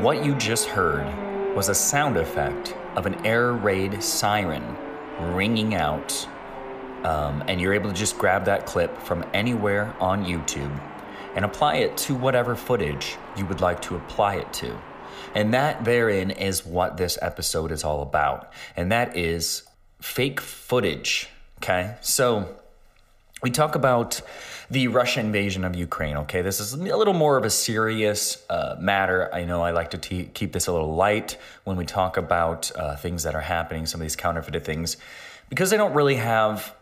What you just heard was a sound effect of an air raid siren ringing out. Um, and you're able to just grab that clip from anywhere on YouTube and apply it to whatever footage you would like to apply it to. And that therein is what this episode is all about. And that is fake footage. Okay. So we talk about the Russian invasion of Ukraine. Okay, this is a little more of a serious uh, matter. I know I like to te- keep this a little light when we talk about uh, things that are happening, some of these counterfeited things, because they don't really have,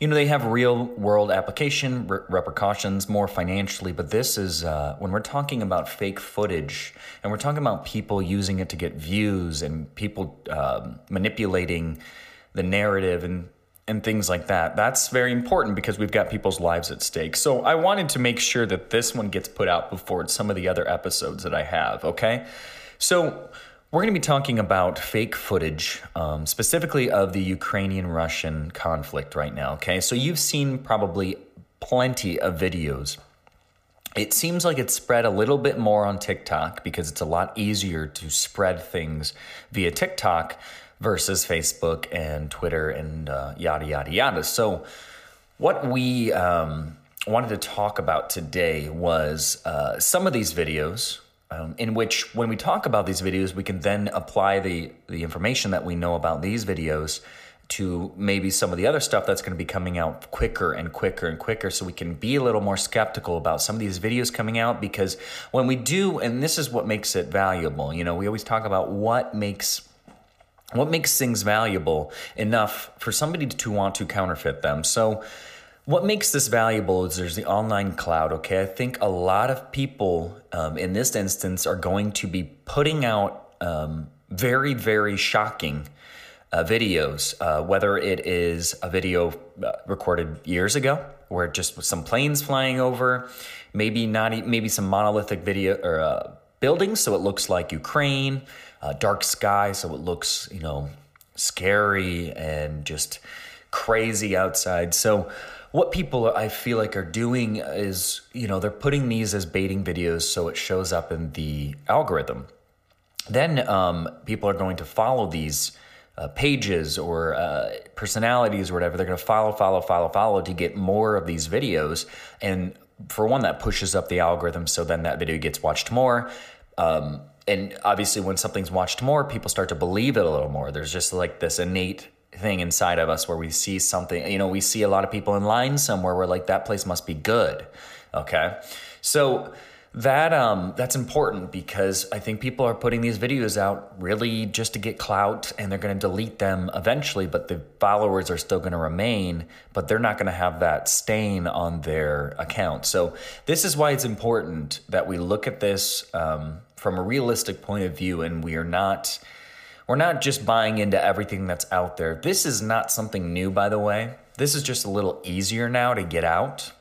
you know, they have real world application re- repercussions more financially. But this is uh, when we're talking about fake footage and we're talking about people using it to get views and people um, manipulating the narrative and and things like that. That's very important because we've got people's lives at stake. So I wanted to make sure that this one gets put out before some of the other episodes that I have, okay? So we're going to be talking about fake footage, um, specifically of the Ukrainian Russian conflict right now, okay? So you've seen probably plenty of videos. It seems like it's spread a little bit more on TikTok because it's a lot easier to spread things via TikTok versus Facebook and Twitter and uh, yada, yada, yada. So, what we um, wanted to talk about today was uh, some of these videos. Um, in which, when we talk about these videos, we can then apply the, the information that we know about these videos to maybe some of the other stuff that's going to be coming out quicker and quicker and quicker so we can be a little more skeptical about some of these videos coming out because when we do and this is what makes it valuable you know we always talk about what makes what makes things valuable enough for somebody to want to counterfeit them? So, what makes this valuable is there's the online cloud. Okay, I think a lot of people um, in this instance are going to be putting out um, very, very shocking uh, videos, uh, whether it is a video uh, recorded years ago, where just some planes flying over, maybe not, maybe some monolithic video or uh, buildings, so it looks like Ukraine uh, dark sky, so it looks, you know, scary and just crazy outside. So, what people I feel like are doing is, you know, they're putting these as baiting videos so it shows up in the algorithm. Then um, people are going to follow these uh, pages or uh, personalities or whatever. They're going to follow, follow, follow, follow to get more of these videos. And for one, that pushes up the algorithm, so then that video gets watched more. Um, and obviously when something's watched more people start to believe it a little more there's just like this innate thing inside of us where we see something you know we see a lot of people in line somewhere where like that place must be good okay so that um that's important because i think people are putting these videos out really just to get clout and they're going to delete them eventually but the followers are still going to remain but they're not going to have that stain on their account so this is why it's important that we look at this um, from a realistic point of view and we are not we're not just buying into everything that's out there. This is not something new by the way. This is just a little easier now to get out.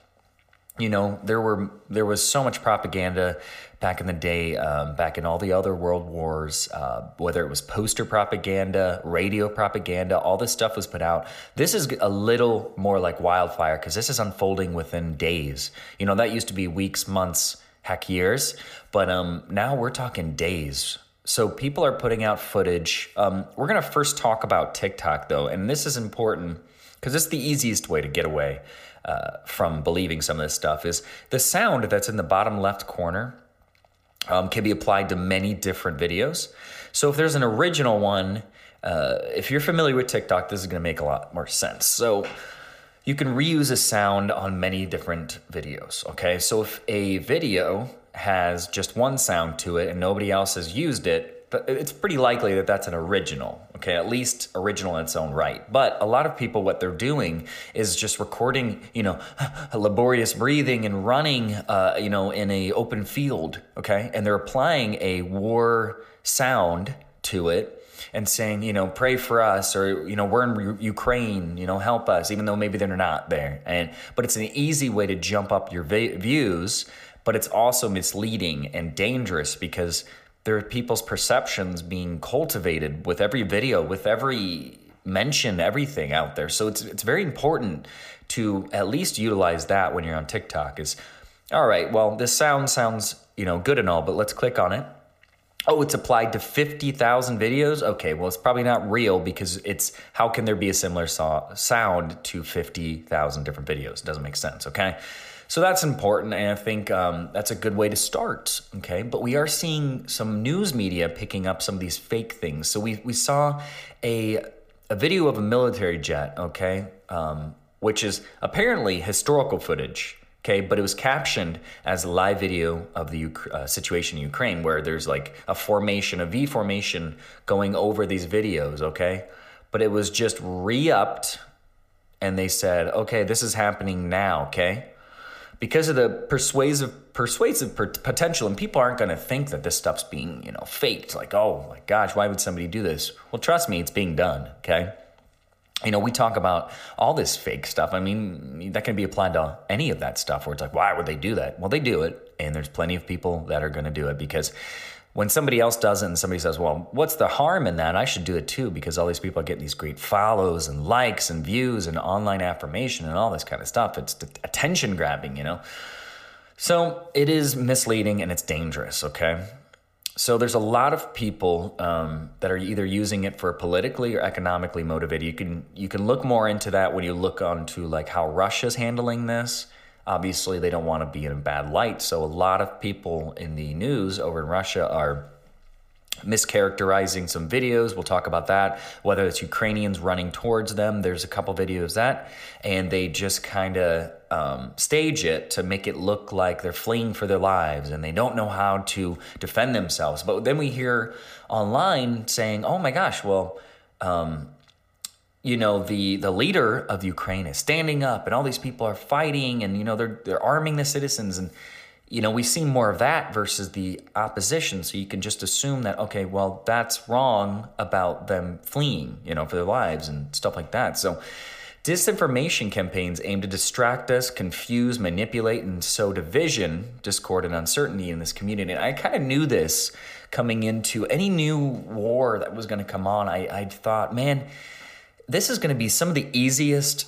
You know, there were there was so much propaganda back in the day, um, back in all the other world wars, uh, whether it was poster propaganda, radio propaganda, all this stuff was put out. This is a little more like wildfire because this is unfolding within days. You know, that used to be weeks, months, heck years. But um, now we're talking days. So people are putting out footage. Um, we're going to first talk about TikTok, though, and this is important because it's the easiest way to get away uh, from believing some of this stuff. Is the sound that's in the bottom left corner um, can be applied to many different videos. So if there's an original one, uh, if you're familiar with TikTok, this is going to make a lot more sense. So you can reuse a sound on many different videos. Okay, so if a video has just one sound to it and nobody else has used it, it's pretty likely that that's an original, okay, at least original in its own right. But a lot of people, what they're doing is just recording, you know, laborious breathing and running, uh, you know, in a open field, okay, and they're applying a war sound to it and saying, you know, pray for us or, you know, we're in Ukraine, you know, help us, even though maybe they're not there. And, but it's an easy way to jump up your views, but it's also misleading and dangerous because there are people's perceptions being cultivated with every video, with every mention, everything out there. So it's, it's very important to at least utilize that when you're on TikTok is, all right, well, this sound sounds, you know, good and all, but let's click on it oh, it's applied to 50,000 videos? Okay, well, it's probably not real because it's how can there be a similar so- sound to 50,000 different videos? It doesn't make sense, okay? So that's important, and I think um, that's a good way to start, okay? But we are seeing some news media picking up some of these fake things. So we, we saw a, a video of a military jet, okay, um, which is apparently historical footage Okay, but it was captioned as live video of the uh, situation in Ukraine, where there's like a formation, a V formation going over these videos. Okay, but it was just re upped, and they said, okay, this is happening now. Okay, because of the persuasive persuasive potential, and people aren't going to think that this stuff's being you know faked. Like, oh my gosh, why would somebody do this? Well, trust me, it's being done. Okay you know, we talk about all this fake stuff. I mean, that can be applied to any of that stuff where it's like, why would they do that? Well, they do it. And there's plenty of people that are going to do it because when somebody else does it and somebody says, well, what's the harm in that? I should do it too because all these people are getting these great follows and likes and views and online affirmation and all this kind of stuff. It's attention grabbing, you know? So it is misleading and it's dangerous, okay? So there's a lot of people um, that are either using it for politically or economically motivated. You can you can look more into that when you look onto like how Russia's handling this. Obviously, they don't want to be in a bad light. So a lot of people in the news over in Russia are mischaracterizing some videos. We'll talk about that. Whether it's Ukrainians running towards them, there's a couple videos that, and they just kind of um, stage it to make it look like they're fleeing for their lives and they don't know how to defend themselves. But then we hear online saying, "Oh my gosh, well." Um, you know the the leader of Ukraine is standing up, and all these people are fighting, and you know they're they're arming the citizens, and you know, we've seen more of that versus the opposition. So you can just assume that, okay, well, that's wrong about them fleeing, you know, for their lives and stuff like that. So disinformation campaigns aim to distract us, confuse, manipulate, and sow division, discord, and uncertainty in this community. And I kind of knew this coming into any new war that was going to come on. I, I thought, man, this is going to be some of the easiest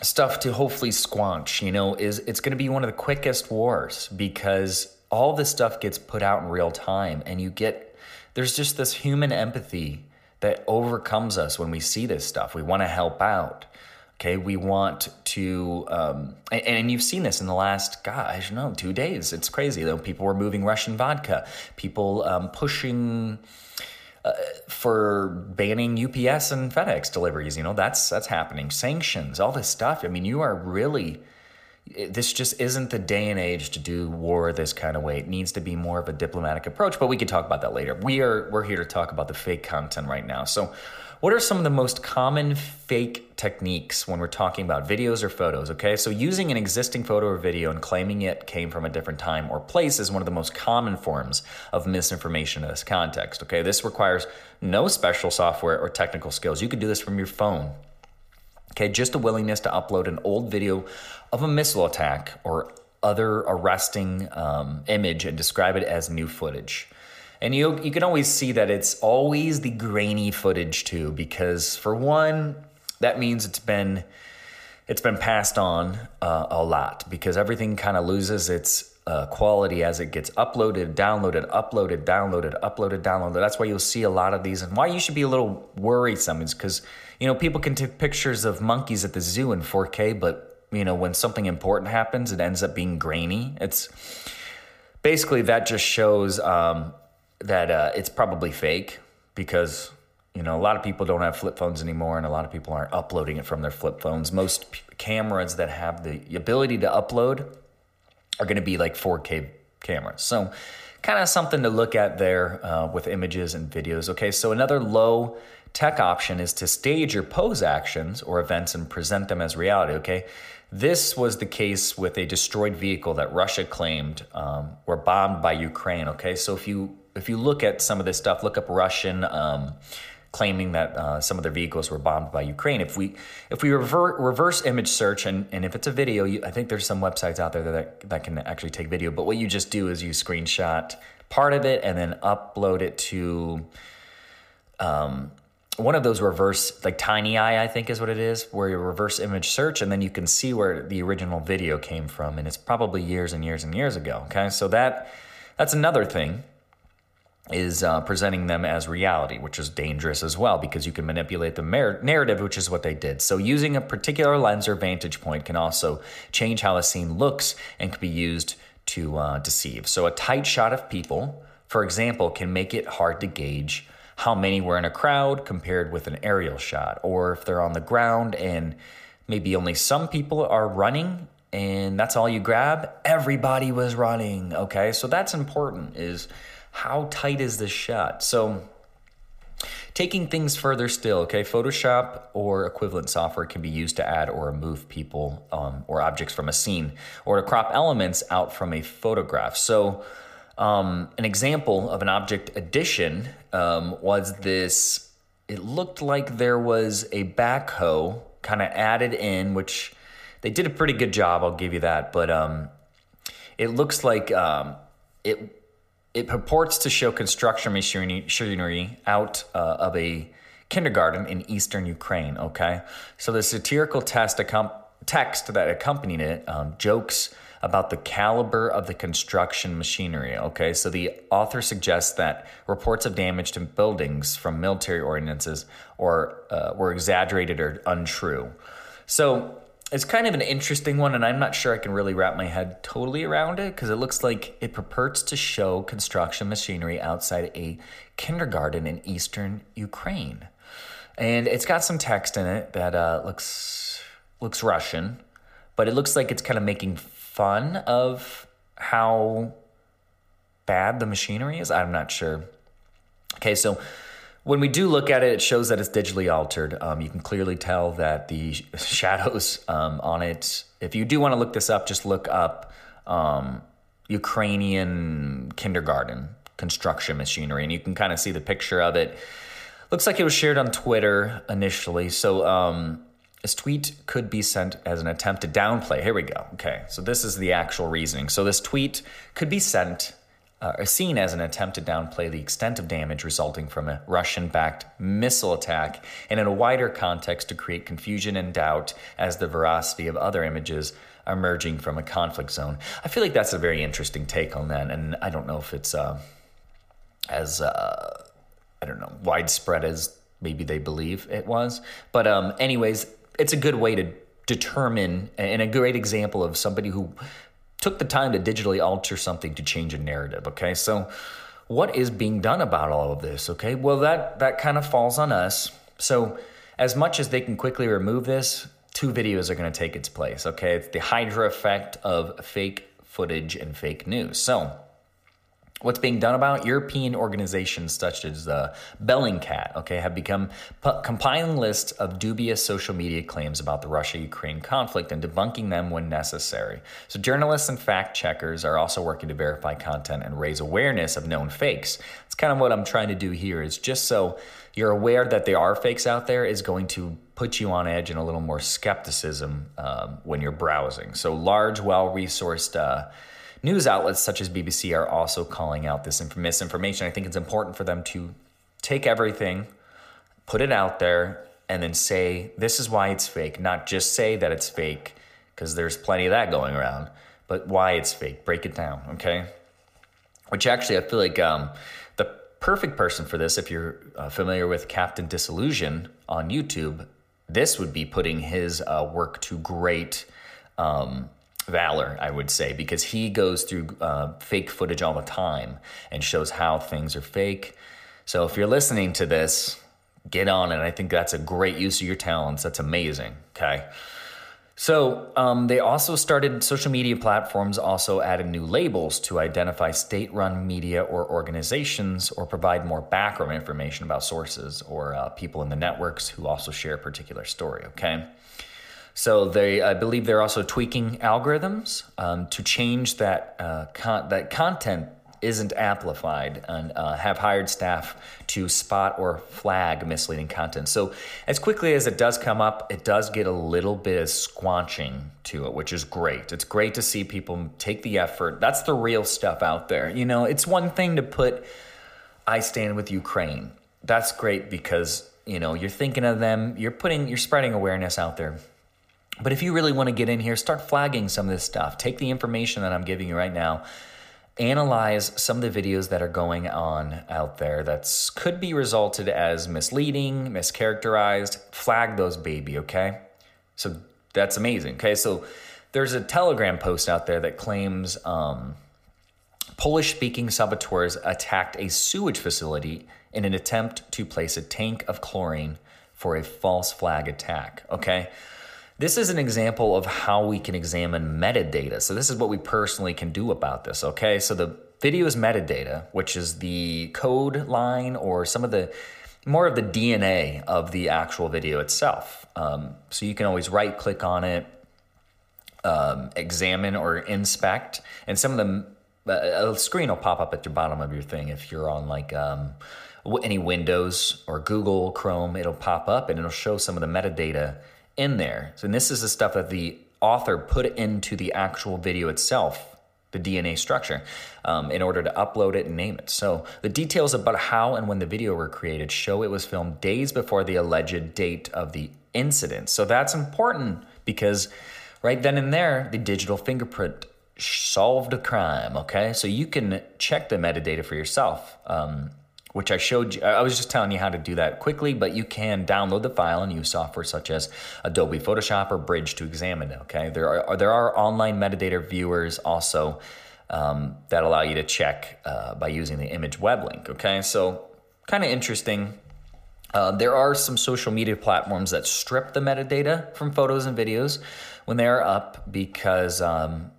stuff to hopefully squanch, you know, is it's going to be one of the quickest wars because all this stuff gets put out in real time and you get there's just this human empathy that overcomes us when we see this stuff. We want to help out. Okay, we want to, um, and, and, you've seen this in the last, gosh, no, two days. It's crazy though. People were moving Russian vodka. People um, pushing uh, for banning UPS and FedEx deliveries. You know, that's that's happening. Sanctions, all this stuff. I mean, you are really this just isn't the day and age to do war this kind of way. It needs to be more of a diplomatic approach, but we can talk about that later. We are we're here to talk about the fake content right now. So what are some of the most common fake techniques when we're talking about videos or photos? Okay, so using an existing photo or video and claiming it came from a different time or place is one of the most common forms of misinformation in this context. Okay, this requires no special software or technical skills. You can do this from your phone. Okay, just a willingness to upload an old video of a missile attack or other arresting um, image and describe it as new footage. And you you can always see that it's always the grainy footage too, because for one, that means it's been it's been passed on uh, a lot because everything kind of loses its uh, quality as it gets uploaded, downloaded, uploaded, downloaded, uploaded, downloaded. That's why you'll see a lot of these, and why you should be a little worrisome is because you know people can take pictures of monkeys at the zoo in 4K, but you know when something important happens, it ends up being grainy. It's basically that just shows um, that uh, it's probably fake because you know a lot of people don't have flip phones anymore and a lot of people aren't uploading it from their flip phones most p- cameras that have the ability to upload are going to be like 4k cameras so kind of something to look at there uh, with images and videos. Okay, so another low tech option is to stage your pose actions or events and present them as reality. Okay, this was the case with a destroyed vehicle that Russia claimed um, were bombed by Ukraine. Okay, so if you if you look at some of this stuff, look up Russian. Um, claiming that uh, some of their vehicles were bombed by Ukraine. If we if we revert, reverse image search and, and if it's a video, you, I think there's some websites out there that that can actually take video. But what you just do is you screenshot part of it and then upload it to um, one of those reverse like tiny eye I think is what it is, where you reverse image search and then you can see where the original video came from, and it's probably years and years and years ago. Okay, so that that's another thing is uh, presenting them as reality, which is dangerous as well because you can manipulate the mer- narrative, which is what they did. So, using a particular lens or vantage point can also change how a scene looks and can be used to uh, deceive. So, a tight shot of people, for example, can make it hard to gauge how many were in a crowd compared with an aerial shot, or if they're on the ground and maybe only some people are running and that's all you grab everybody was running okay so that's important is how tight is this shot? So, taking things further still, okay, Photoshop or equivalent software can be used to add or remove people um, or objects from a scene or to crop elements out from a photograph. So, um, an example of an object addition um, was this. It looked like there was a backhoe kind of added in, which they did a pretty good job. I'll give you that, but um, it looks like um, it it purports to show construction machinery out uh, of a kindergarten in eastern Ukraine. Okay, so the satirical text, text that accompanied it um, jokes about the caliber of the construction machinery. Okay, so the author suggests that reports of damage to buildings from military ordinances or uh, were exaggerated or untrue. So it's kind of an interesting one, and I'm not sure I can really wrap my head totally around it because it looks like it purports to show construction machinery outside a kindergarten in eastern Ukraine, and it's got some text in it that uh, looks looks Russian, but it looks like it's kind of making fun of how bad the machinery is. I'm not sure. Okay, so when we do look at it, it shows that it's digitally altered. Um, you can clearly tell that the shadows um, on it. If you do want to look this up, just look up um, Ukrainian kindergarten construction machinery, and you can kind of see the picture of it. Looks like it was shared on Twitter initially. So um, this tweet could be sent as an attempt to downplay. Here we go. Okay, so this is the actual reasoning. So this tweet could be sent uh, are seen as an attempt to downplay the extent of damage resulting from a Russian backed missile attack, and in a wider context to create confusion and doubt as the veracity of other images emerging from a conflict zone. I feel like that's a very interesting take on that, and I don't know if it's uh, as, uh, I don't know, widespread as maybe they believe it was. But, um, anyways, it's a good way to determine and a great example of somebody who took the time to digitally alter something to change a narrative. Okay, so what is being done about all of this? Okay, well that that kind of falls on us. So as much as they can quickly remove this, two videos are going to take its place. Okay, it's the Hydra effect of fake footage and fake news. So What's being done about European organizations such as uh, Bellingcat, okay, have become p- compiling lists of dubious social media claims about the Russia-Ukraine conflict and debunking them when necessary. So journalists and fact checkers are also working to verify content and raise awareness of known fakes. It's kind of what I'm trying to do here is just so you're aware that there are fakes out there is going to put you on edge and a little more skepticism um, when you're browsing. So large, well-resourced uh, news outlets such as BBC are also calling out this misinformation. I think it's important for them to take everything, put it out there, and then say, this is why it's fake. Not just say that it's fake, because there's plenty of that going around, but why it's fake. Break it down, okay? Which actually, I feel like um, the perfect person for this, if you're uh, familiar with Captain Disillusion on YouTube, this would be putting his uh, work to great um, valor, I would say, because he goes through uh, fake footage all the time and shows how things are fake. So if you're listening to this, get on it. I think that's a great use of your talents. That's amazing. Okay. So um, they also started social media platforms also added new labels to identify state-run media or organizations or provide more background information about sources or uh, people in the networks who also share a particular story. Okay. So they, I believe, they're also tweaking algorithms um, to change that uh, con- that content isn't amplified and uh, have hired staff to spot or flag misleading content. So, as quickly as it does come up, it does get a little bit of squanching to it, which is great. It's great to see people take the effort. That's the real stuff out there. You know, it's one thing to put, I stand with Ukraine. That's great because, you know, you're thinking of them, you're putting, you're spreading awareness out there. But if you really want to get in here, start flagging some of this stuff. Take the information that I'm giving you right now analyze some of the videos that are going on out there that could be resulted as misleading, mischaracterized, flag those baby, okay? So that's amazing. Okay, so there's a Telegram post out there that claims um, Polish speaking saboteurs attacked a sewage facility in an attempt to place a tank of chlorine for a false flag attack. Okay. This is an example of how we can examine metadata. So, this is what we personally can do about this, okay? So, the video is metadata, which is the code line or some of the more of the DNA of the actual video itself. Um, so, you can always right click on it, um, examine or inspect, and some of them, a screen will pop up at the bottom of your thing if you're on like um, any Windows or Google Chrome, it'll pop up and it'll show some of the metadata in there. So, this is the stuff that the author put into the actual video itself, the DNA structure, um, in order to upload it and name it. So, the details about how and when the video were created show it was filmed days before the alleged date of the incident. So, that's important because right then and there, the digital fingerprint solved a crime. Okay, so you can check the metadata for yourself. Um, which I showed you. I was just telling you how to do that quickly, but you can download the file and use software such as Adobe Photoshop or Bridge to examine it. Okay, there are there are online metadata viewers also um, that allow you to check uh, by using the image web link. Okay, so kind of interesting. Uh, there are some social media platforms that strip the metadata from photos and videos when they are up because um,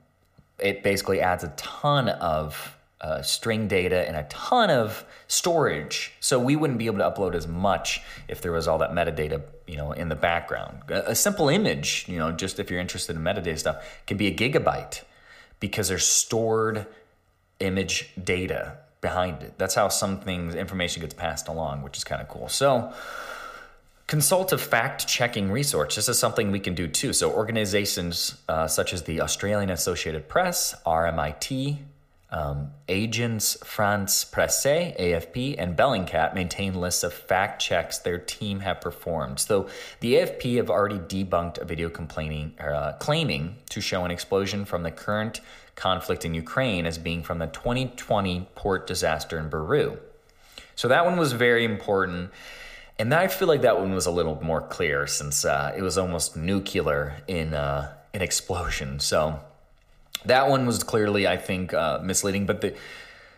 it basically adds a ton of uh, string data and a ton of storage. So we wouldn't be able to upload as much if there was all that metadata, you know, in the background. A, a simple image, you know, just if you're interested in metadata stuff, can be a gigabyte because there's stored image data behind it. That's how some things information gets passed along, which is kind of cool. So Consult a fact checking resource. This is something we can do too. So, organizations uh, such as the Australian Associated Press, RMIT, um, Agence France Presse, AFP, and Bellingcat maintain lists of fact checks their team have performed. So the AFP have already debunked a video complaining, uh, claiming to show an explosion from the current conflict in Ukraine as being from the 2020 port disaster in Beirut. So that one was very important. And I feel like that one was a little more clear since uh, it was almost nuclear in uh, an explosion. So that one was clearly, I think, uh, misleading. But the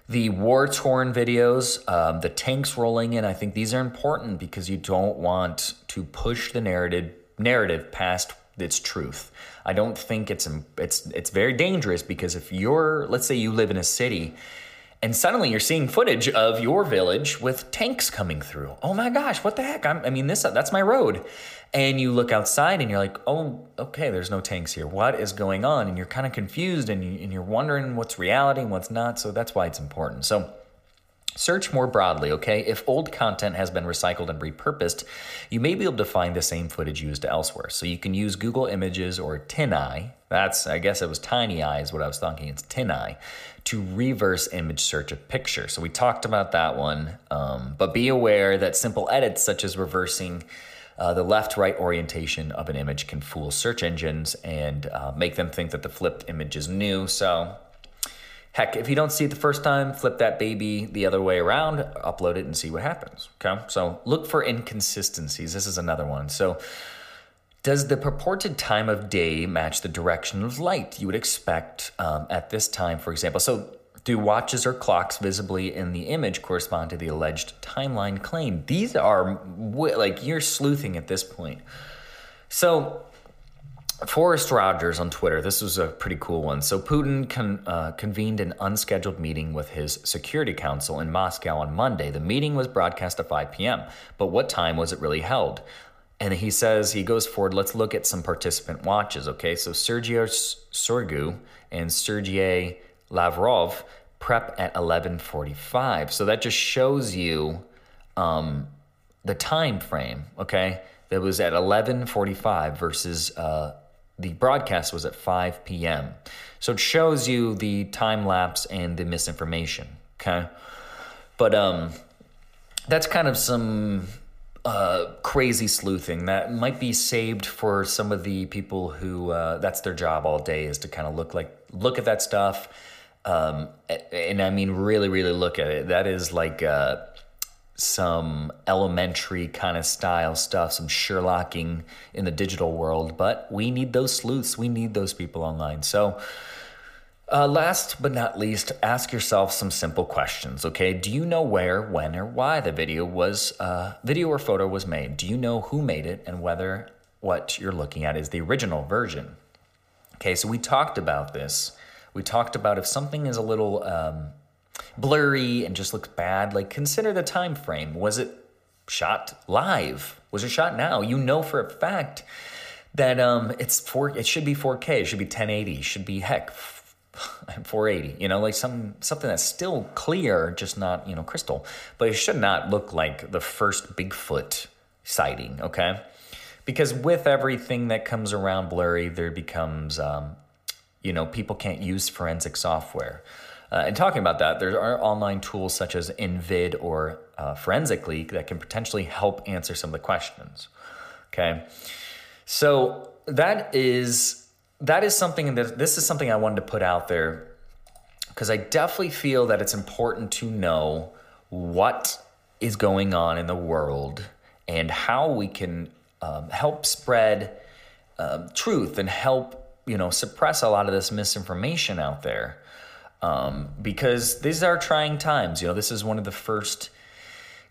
the war torn videos, um, the tanks rolling in, I think these are important because you don't want to push the narrative narrative past its truth. I don't think it's it's it's very dangerous because if you're, let's say, you live in a city and suddenly you're seeing footage of your village with tanks coming through. Oh my gosh, what the heck? I'm, i mean, this that's my road. And you look outside and you're like, oh, okay, there's no tanks here. What is going on? And you're kind of confused and, you, and you're wondering what's reality and what's not. So that's why it's important. So Search more broadly, okay? If old content has been recycled and repurposed, you may be able to find the same footage used elsewhere. So you can use Google Images or TinEye. That's, I guess it was Tiny Eye is what I was thinking. It's TinEye to reverse image search a picture. So we talked about that one. Um, but be aware that simple edits such as reversing uh, the left right orientation of an image can fool search engines and uh, make them think that the flipped image is new. So Heck, if you don't see it the first time, flip that baby the other way around, upload it, and see what happens. Okay, so look for inconsistencies. This is another one. So, does the purported time of day match the direction of light you would expect um, at this time, for example? So, do watches or clocks visibly in the image correspond to the alleged timeline claim? These are like you're sleuthing at this point. So, Forrest Rogers on Twitter. This was a pretty cool one. So Putin con, uh, convened an unscheduled meeting with his Security Council in Moscow on Monday. The meeting was broadcast at 5 p.m. But what time was it really held? And he says he goes forward. Let's look at some participant watches. Okay, so Sergio Sorgu and Sergei Lavrov prep at 11:45. So that just shows you um, the time frame. Okay, that was at 11:45 versus uh, the broadcast was at 5 p.m. So it shows you the time lapse and the misinformation. Okay. But um, that's kind of some uh, crazy sleuthing that might be saved for some of the people who uh, that's their job all day is to kind of look like look at that stuff. Um, and I mean, really, really look at it. That is like uh, some elementary kind of style stuff, some Sherlocking in the digital world, but we need those sleuths. We need those people online. So, uh, last but not least, ask yourself some simple questions. Okay, do you know where, when, or why the video was, uh, video or photo was made? Do you know who made it and whether what you're looking at is the original version? Okay, so we talked about this. We talked about if something is a little um, blurry and just looks bad, like consider the time frame. Was it shot live? Was it shot now? You know for a fact that um, it's four. It should be 4K. It should be 1080. It should be heck 480. You know, like some something that's still clear, just not you know crystal. But it should not look like the first Bigfoot sighting. Okay, because with everything that comes around blurry, there becomes um, you know people can't use forensic software. Uh, and talking about that, there are online tools such as Invid or uh, Forensically that can potentially help answer some of the questions. Okay, so that is that is something that this is something I wanted to put out there because I definitely feel that it's important to know what is going on in the world and how we can um, help spread um, truth and help you know suppress a lot of this misinformation out there um, because these are trying times. You know, this is one of the first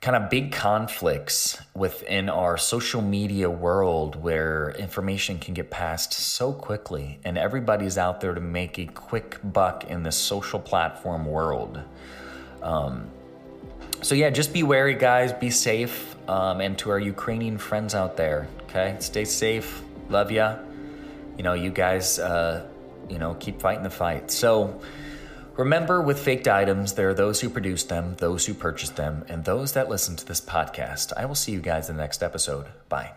kind of big conflicts within our social media world where information can get passed so quickly and everybody's out there to make a quick buck in the social platform world. Um, so, yeah, just be wary, guys. Be safe. Um, and to our Ukrainian friends out there, okay? Stay safe. Love ya. You know, you guys, uh, you know, keep fighting the fight. So, Remember, with faked items, there are those who produce them, those who purchase them, and those that listen to this podcast. I will see you guys in the next episode. Bye.